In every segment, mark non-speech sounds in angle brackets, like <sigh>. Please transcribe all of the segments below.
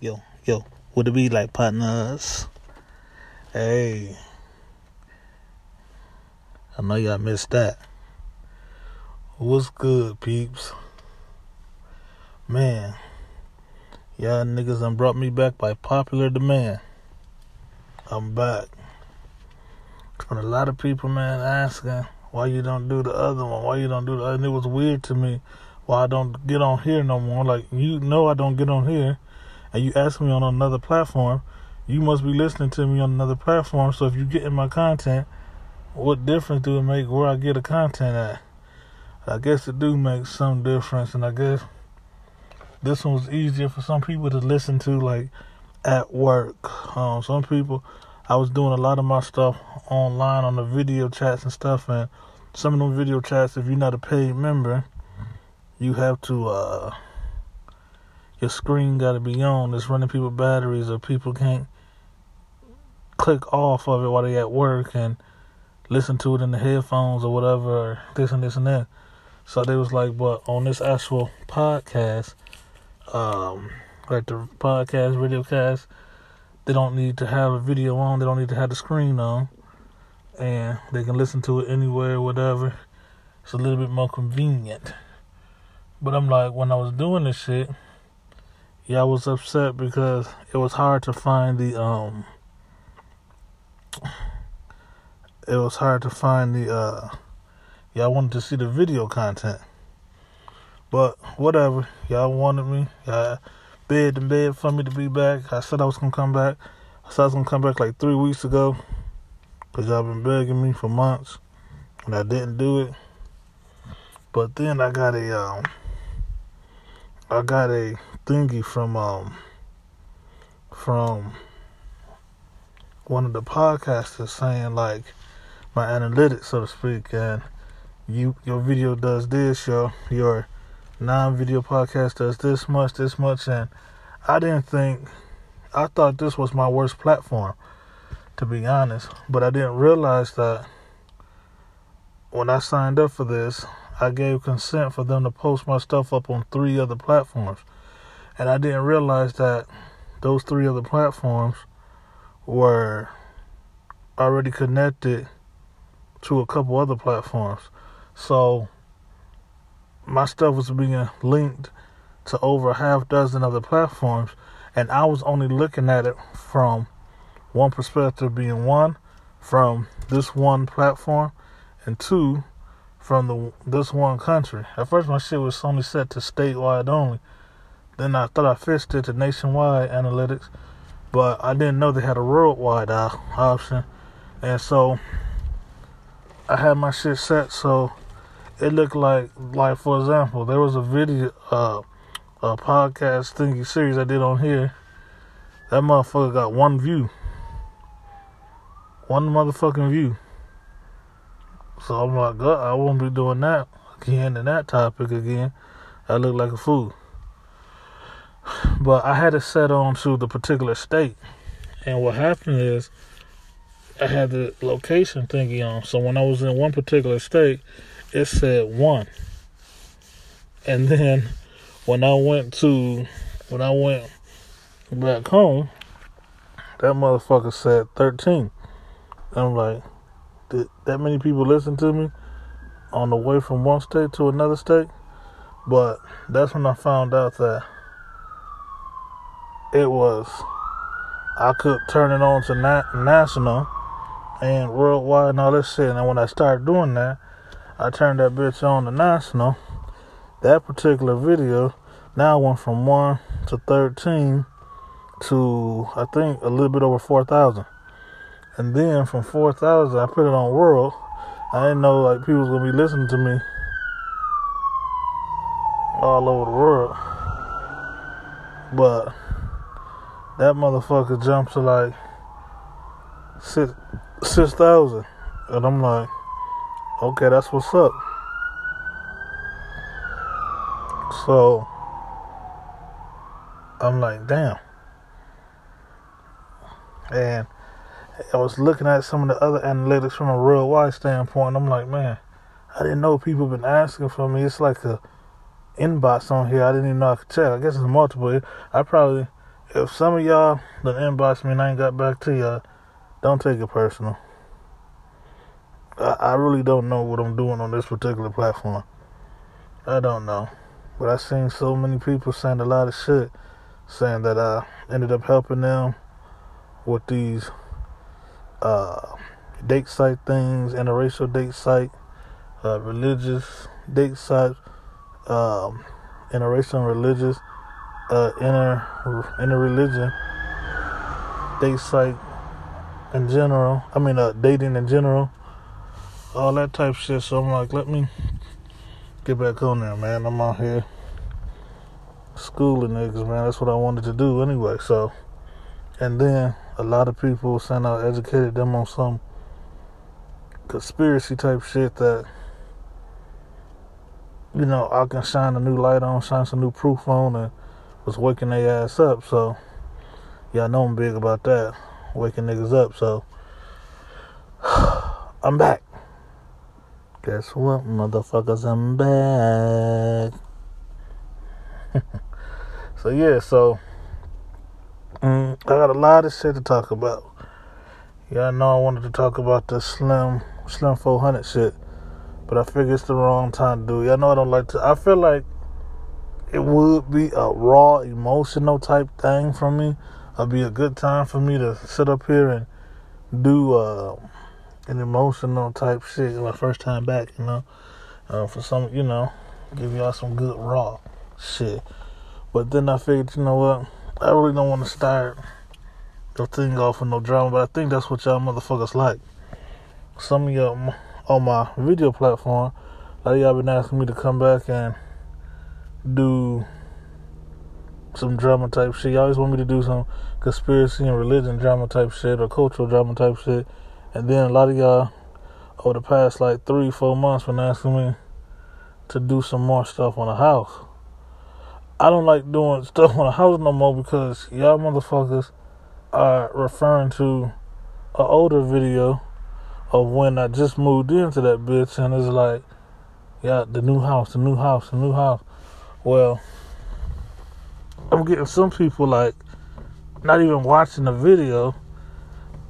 Yo, yo, would it be like partners? Hey, I know y'all missed that. What's good, peeps? Man, y'all niggas done brought me back by popular demand. I'm back. Been a lot of people, man, asking why you don't do the other one, why you don't do the other. And it was weird to me why I don't get on here no more. Like, you know I don't get on here and you ask me on another platform, you must be listening to me on another platform. So if you get in my content, what difference do it make where I get the content at? I guess it do make some difference, and I guess this one was easier for some people to listen to, like at work. Um, some people, I was doing a lot of my stuff online on the video chats and stuff, and some of them video chats, if you're not a paid member, you have to uh, your screen got to be on. It's running people batteries, or people can't click off of it while they at work and listen to it in the headphones or whatever, or this and this and that. So they was like, but on this actual podcast, um, like the podcast, video cast, they don't need to have a video on. They don't need to have the screen on, and they can listen to it anywhere, whatever. It's a little bit more convenient. But I'm like, when I was doing this shit yeah, I was upset because it was hard to find the um it was hard to find the uh I wanted to see the video content. But whatever, y'all wanted me. Y'all begged and begged for me to be back. I said I was gonna come back. I said I was gonna come back like three weeks ago. Cause y'all been begging me for months. And I didn't do it. But then I got a um I got a thingy from um from one of the podcasters saying like my analytics so to speak and you your video does this your your non-video podcast does this much this much and I didn't think I thought this was my worst platform to be honest. But I didn't realize that when I signed up for this I gave consent for them to post my stuff up on three other platforms and I didn't realize that those three other platforms were already connected to a couple other platforms. So my stuff was being linked to over a half dozen other platforms, and I was only looking at it from one perspective being one, from this one platform, and two, from the this one country. At first, my shit was only set to statewide only, then I thought I fixed it to nationwide analytics, but I didn't know they had a worldwide option. And so I had my shit set so it looked like, like for example, there was a video, uh, a podcast thingy series I did on here. That motherfucker got one view, one motherfucking view. So I'm like, God, I won't be doing that again in that topic again. I look like a fool. <sighs> But I had it set on to the particular state. And what happened is I had the location thingy on. So when I was in one particular state, it said one. And then when I went to when I went back home, that motherfucker said thirteen. I'm like, did that many people listen to me on the way from one state to another state? But that's when I found out that it was I could turn it on to na- national and worldwide and all this shit. And when I started doing that, I turned that bitch on to national. That particular video now went from one to thirteen to I think a little bit over four thousand. And then from four thousand, I put it on world. I didn't know like people was gonna be listening to me all over the world, but that motherfucker jumped to like six six thousand, and I'm like, okay, that's what's up. So I'm like, damn. And I was looking at some of the other analytics from a real wide standpoint. I'm like, man, I didn't know people been asking for me. It's like a inbox on here. I didn't even know I could check. I guess it's multiple. I probably if some of y'all that inbox me and I ain't got back to y'all, don't take it personal. I, I really don't know what I'm doing on this particular platform. I don't know. But I've seen so many people saying a lot of shit, saying that I ended up helping them with these uh, date site things, interracial date site, uh, religious date site, um, interracial and religious, uh, inter interreligion date site in general. I mean, uh, dating in general, all that type shit. So I'm like, let me get back on there, man. I'm out here schooling niggas, man. That's what I wanted to do anyway. So, and then a lot of people saying I educated them on some conspiracy type shit that you know I can shine a new light on, shine some new proof on, and was waking their ass up. So, y'all know I'm big about that, waking niggas up. So, <sighs> I'm back. Guess what, motherfuckers? I'm back. <laughs> so yeah, so I got a lot of shit to talk about. Y'all know I wanted to talk about the Slim Slim 400 shit, but I figured it's the wrong time to do. I know I don't like to. I feel like it would be a raw, emotional type thing for me. It'd be a good time for me to sit up here and do uh, an emotional type shit. My first time back, you know, uh, for some, you know, give y'all some good raw shit. But then I figured, you know what? I really don't want to start the thing off with no drama, but I think that's what y'all motherfuckers like. Some of y'all on my video platform, a lot of y'all been asking me to come back and do some drama type shit. Y'all always want me to do some conspiracy and religion drama type shit or cultural drama type shit. And then a lot of y'all over the past like three, four months been asking me to do some more stuff on the house. I don't like doing <laughs> stuff on the house no more because y'all motherfuckers are referring to an older video of when I just moved into that bitch and it's like, yeah, the new house, the new house, the new house. Well, I'm getting some people like not even watching the video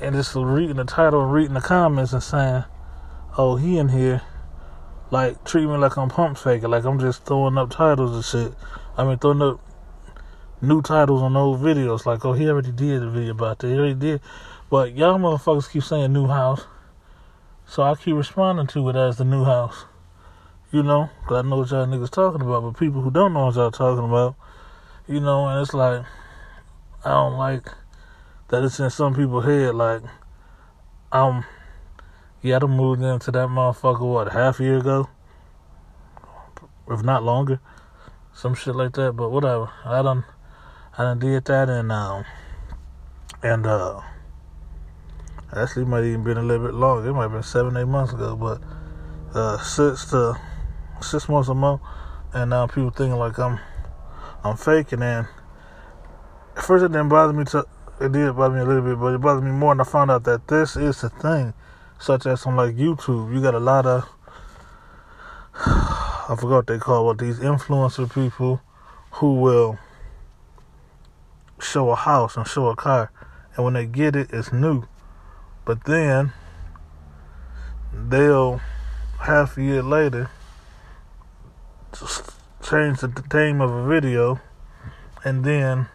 and just reading the title and reading the comments and saying, oh, he in here like treat me like I'm pump faking, like I'm just throwing up titles and shit. I mean, throwing up new titles on old videos. Like, oh, he already did a video about that. He already did. But y'all motherfuckers keep saying new house. So I keep responding to it as the new house. You know, cause I know what y'all niggas talking about. But people who don't know what y'all talking about, you know, and it's like, I don't like that it's in some people's head. Like, I'm yeah, I done moved into that motherfucker, what, half year ago? If not longer. Some shit like that, but whatever. I done, I done did that and, um, and, uh, actually might even been a little bit longer. It might have been seven, eight months ago, but, uh, six to, six months a month. And now people thinking like I'm, I'm faking and at first it didn't bother me to, it did bother me a little bit, but it bothered me more and I found out that this is the thing such as on like YouTube. You got a lot of <sighs> I forgot what they call what these influencer people who will show a house and show a car, and when they get it, it's new. But then they'll half a year later change the theme of a video and then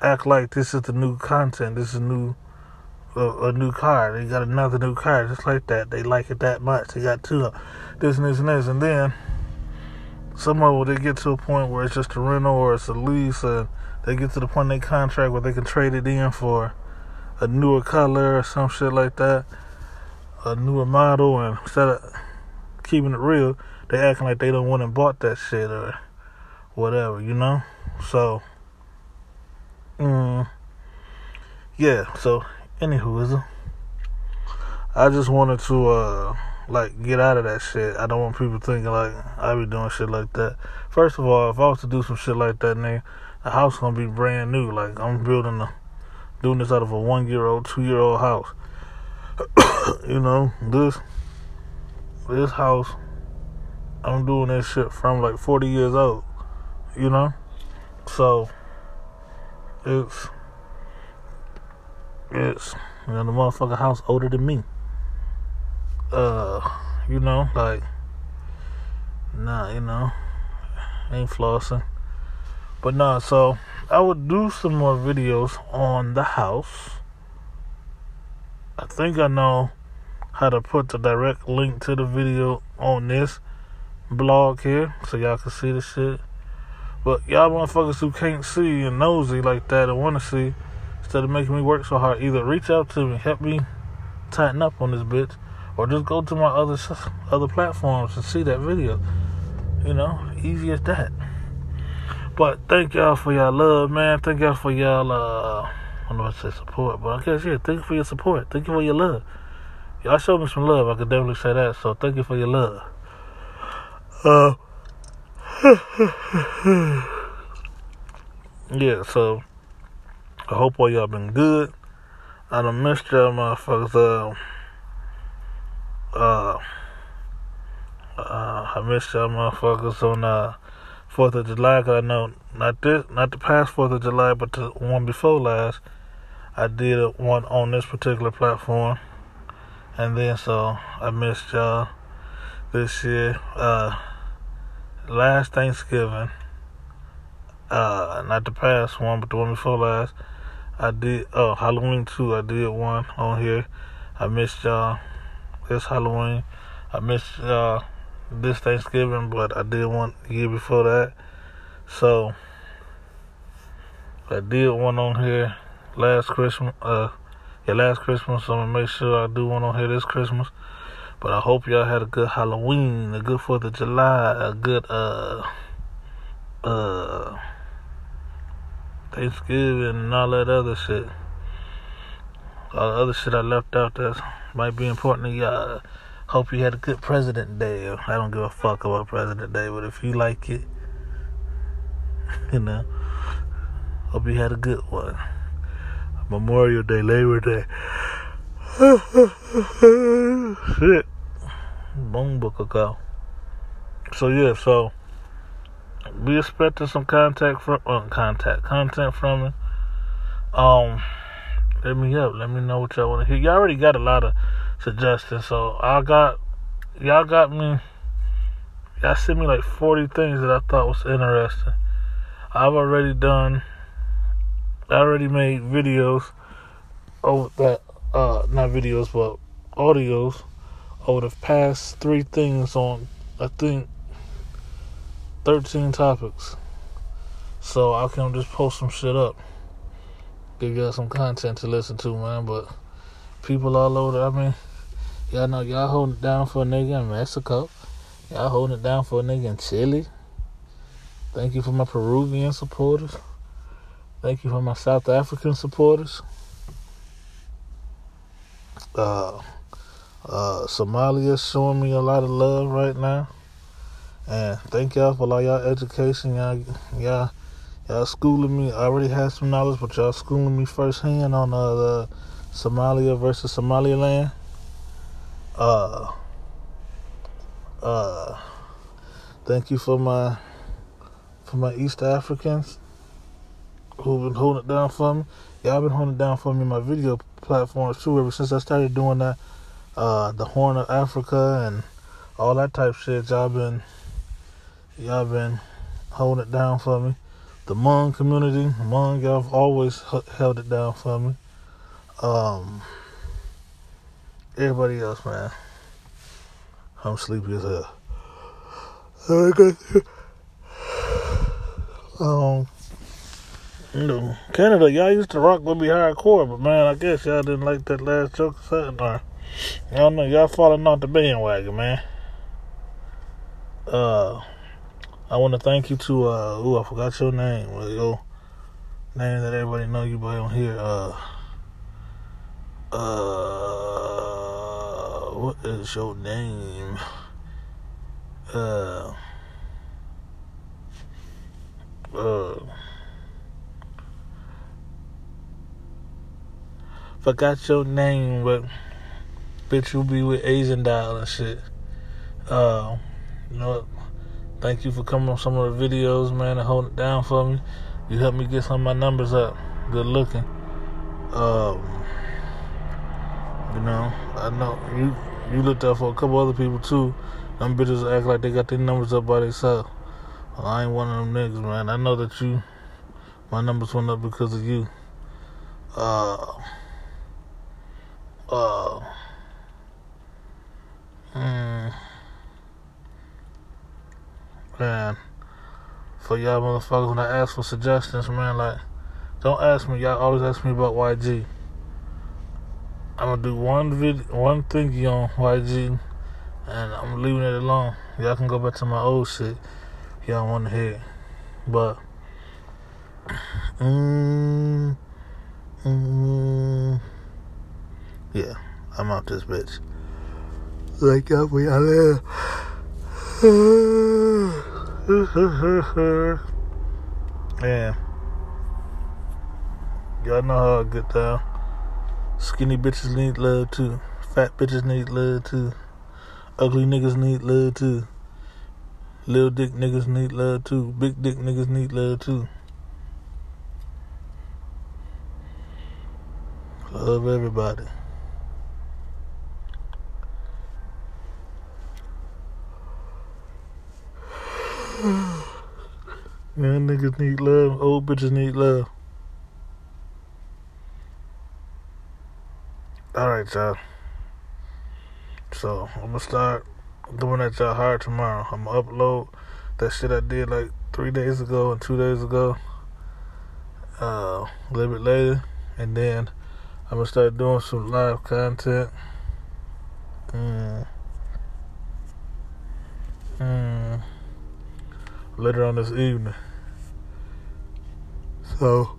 act like this is the new content, this is new a, a, new car. They got another new car just like that. They like it that much. They got two, this and this and this, and then some of them they get to a point where it's just a rental or it's a lease, and they get to the point in their contract where they can trade it in for a newer color or some shit like that, a newer model, and instead of keeping it real, they acting like they don't want to bought that shit or whatever, you know. So, mm, yeah. So Anywho, is I just wanted to uh like get out of that shit. I don't want people thinking like I be doing shit like that. First of all, if I was to do some shit like that, nigga, the house gonna be brand new. Like I'm building a doing this out of a one year old, two year old house. <coughs> you know, this this house I'm doing this shit from like forty years old. You know? So it's it's you know the motherfucker house older than me. Uh, you know, like nah, you know, ain't flossing. But nah, so I would do some more videos on the house. I think I know how to put the direct link to the video on this blog here so y'all can see the shit. But y'all motherfuckers who can't see and nosy like that and want to see, instead of making me work so hard, either reach out to me, help me tighten up on this bitch, or just go to my other other platforms and see that video. You know, easy as that. But thank y'all for y'all love, man. Thank y'all for y'all uh I don't know what to say support, but I guess yeah, thank you for your support. Thank you for your love. Y'all showed me some love, I could definitely say that, so thank you for your love. Uh <sighs> Yeah, so I hope all y'all been good. I done missed y'all motherfuckers uh uh uh, I missed y'all motherfuckers on uh, Fourth of July. Cause I know not this, not the past Fourth of July, but the one before last. I did one on this particular platform, and then so I missed y'all this year. Uh, last Thanksgiving, uh, not the past one, but the one before last. I did oh Halloween too. I did one on here. I missed y'all this Halloween. I missed y'all this Thanksgiving, but I did one year before that. So I did one on here last Christmas. Uh, yeah, last Christmas. So I'm gonna make sure I do one on here this Christmas. But I hope y'all had a good Halloween, a good Fourth of July, a good uh uh Thanksgiving, and all that other shit. All the other shit I left out that might be important to y'all. Hope you had a good President Day. I don't give a fuck about President Day, but if you like it, <laughs> you know, hope you had a good one. Memorial Day, Labor Day. <laughs> Shit. Boom book ago. So yeah, so be expecting some contact from uh, contact content from me. Um, let me up. Let me know what y'all want to hear. Y'all already got a lot of suggestions. So I got y'all got me. Y'all sent me like forty things that I thought was interesting. I've already done. I already made videos over that. Uh, not videos, but audios over the past three things on. I think thirteen topics. So I can just post some shit up. Give y'all some content to listen to, man. But people all over. I mean, y'all know y'all holding it down for a nigga in Mexico. Y'all holding it down for a nigga in Chile. Thank you for my Peruvian supporters. Thank you for my South African supporters. Uh, uh, Somalia showing me a lot of love right now. And thank y'all for all y'all education. Y'all, y'all, y'all schooling me. I already had some knowledge, but y'all schooling me firsthand on uh, Somalia versus Somaliland. Uh, uh, thank you for my for my East Africans who've been holding it down for me. Y'all been holding it down for me in my video platforms too ever since I started doing that. Uh, the Horn of Africa and all that type shit. Y'all been y'all been holding it down for me. The Hmong community, Hmong, y'all have always held it down for me. Um, everybody else, man. I'm sleepy as hell. Um, you know, Canada, y'all used to rock with me hardcore, but man, I guess y'all didn't like that last joke something. Or, I don't know, y'all falling off the bandwagon, man. Uh, I want to thank you to, uh, ooh, I forgot your name. Well, your name that everybody know you by on here. Uh, uh, what is your name? Uh, uh, forgot your name, but bitch, you be with Asian Doll and shit. Uh, you know, thank you for coming on some of the videos, man, and holding it down for me. You helped me get some of my numbers up. good looking. Um, you know, I know you you looked out for a couple other people too. Them bitches act like they got their numbers up by themselves. Well, I ain't one of them niggas, man. I know that you, my numbers went up because of you. Uh, uh, mm, man, for y'all motherfuckers, when I ask for suggestions, man, like, don't ask me. Y'all always ask me about YG. I'm gonna do one video, one thingy on YG, and I'm leaving it alone. Y'all can go back to my old shit. Y'all want to hear, but <clears throat> mm, mm, yeah, I'm out this bitch. Like up we y'all there. <sighs> yeah. Y'all know how I get down. Skinny bitches need love too. Fat bitches need love too. Ugly niggas need love too. Little dick niggas need love too. Big dick niggas need love too. Love everybody. <sighs> Young niggas need love. Old bitches need love. Alright, y'all. So, I'm gonna start doing that y'all hard tomorrow. I'm gonna upload that shit I did like three days ago and two days ago. Uh, a little bit later. And then I'm gonna start doing some live content. Mm. Mm. Later on this evening. So,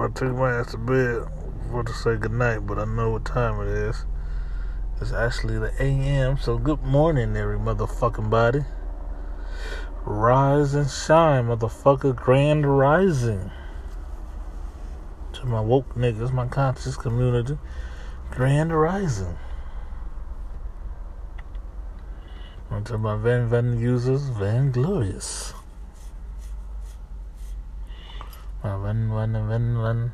about to take my ass to bed for to say goodnight, but I know what time it is. It's actually the AM, so good morning, every motherfucking body. Rise and shine, motherfucker. Grand rising. To my woke niggas, my conscious community. Grand rising. And to my Van Van users, Van Glorious. My Van Van Van Van.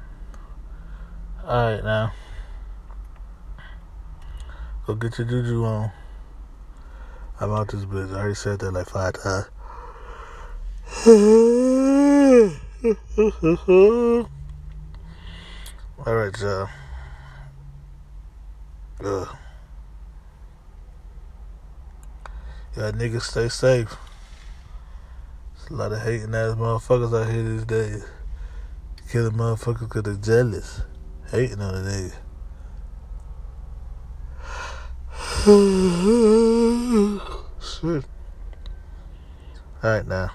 Alright now. Go get your juju on. I'm out this bitch. I already said that like five times. <laughs> Alright, y'all. Ugh. Y'all niggas stay safe. There's a lot of hating ass motherfuckers out here these days. Killing motherfuckers because they're jealous. Hating on the nigga. <sighs> Shit. Alright now.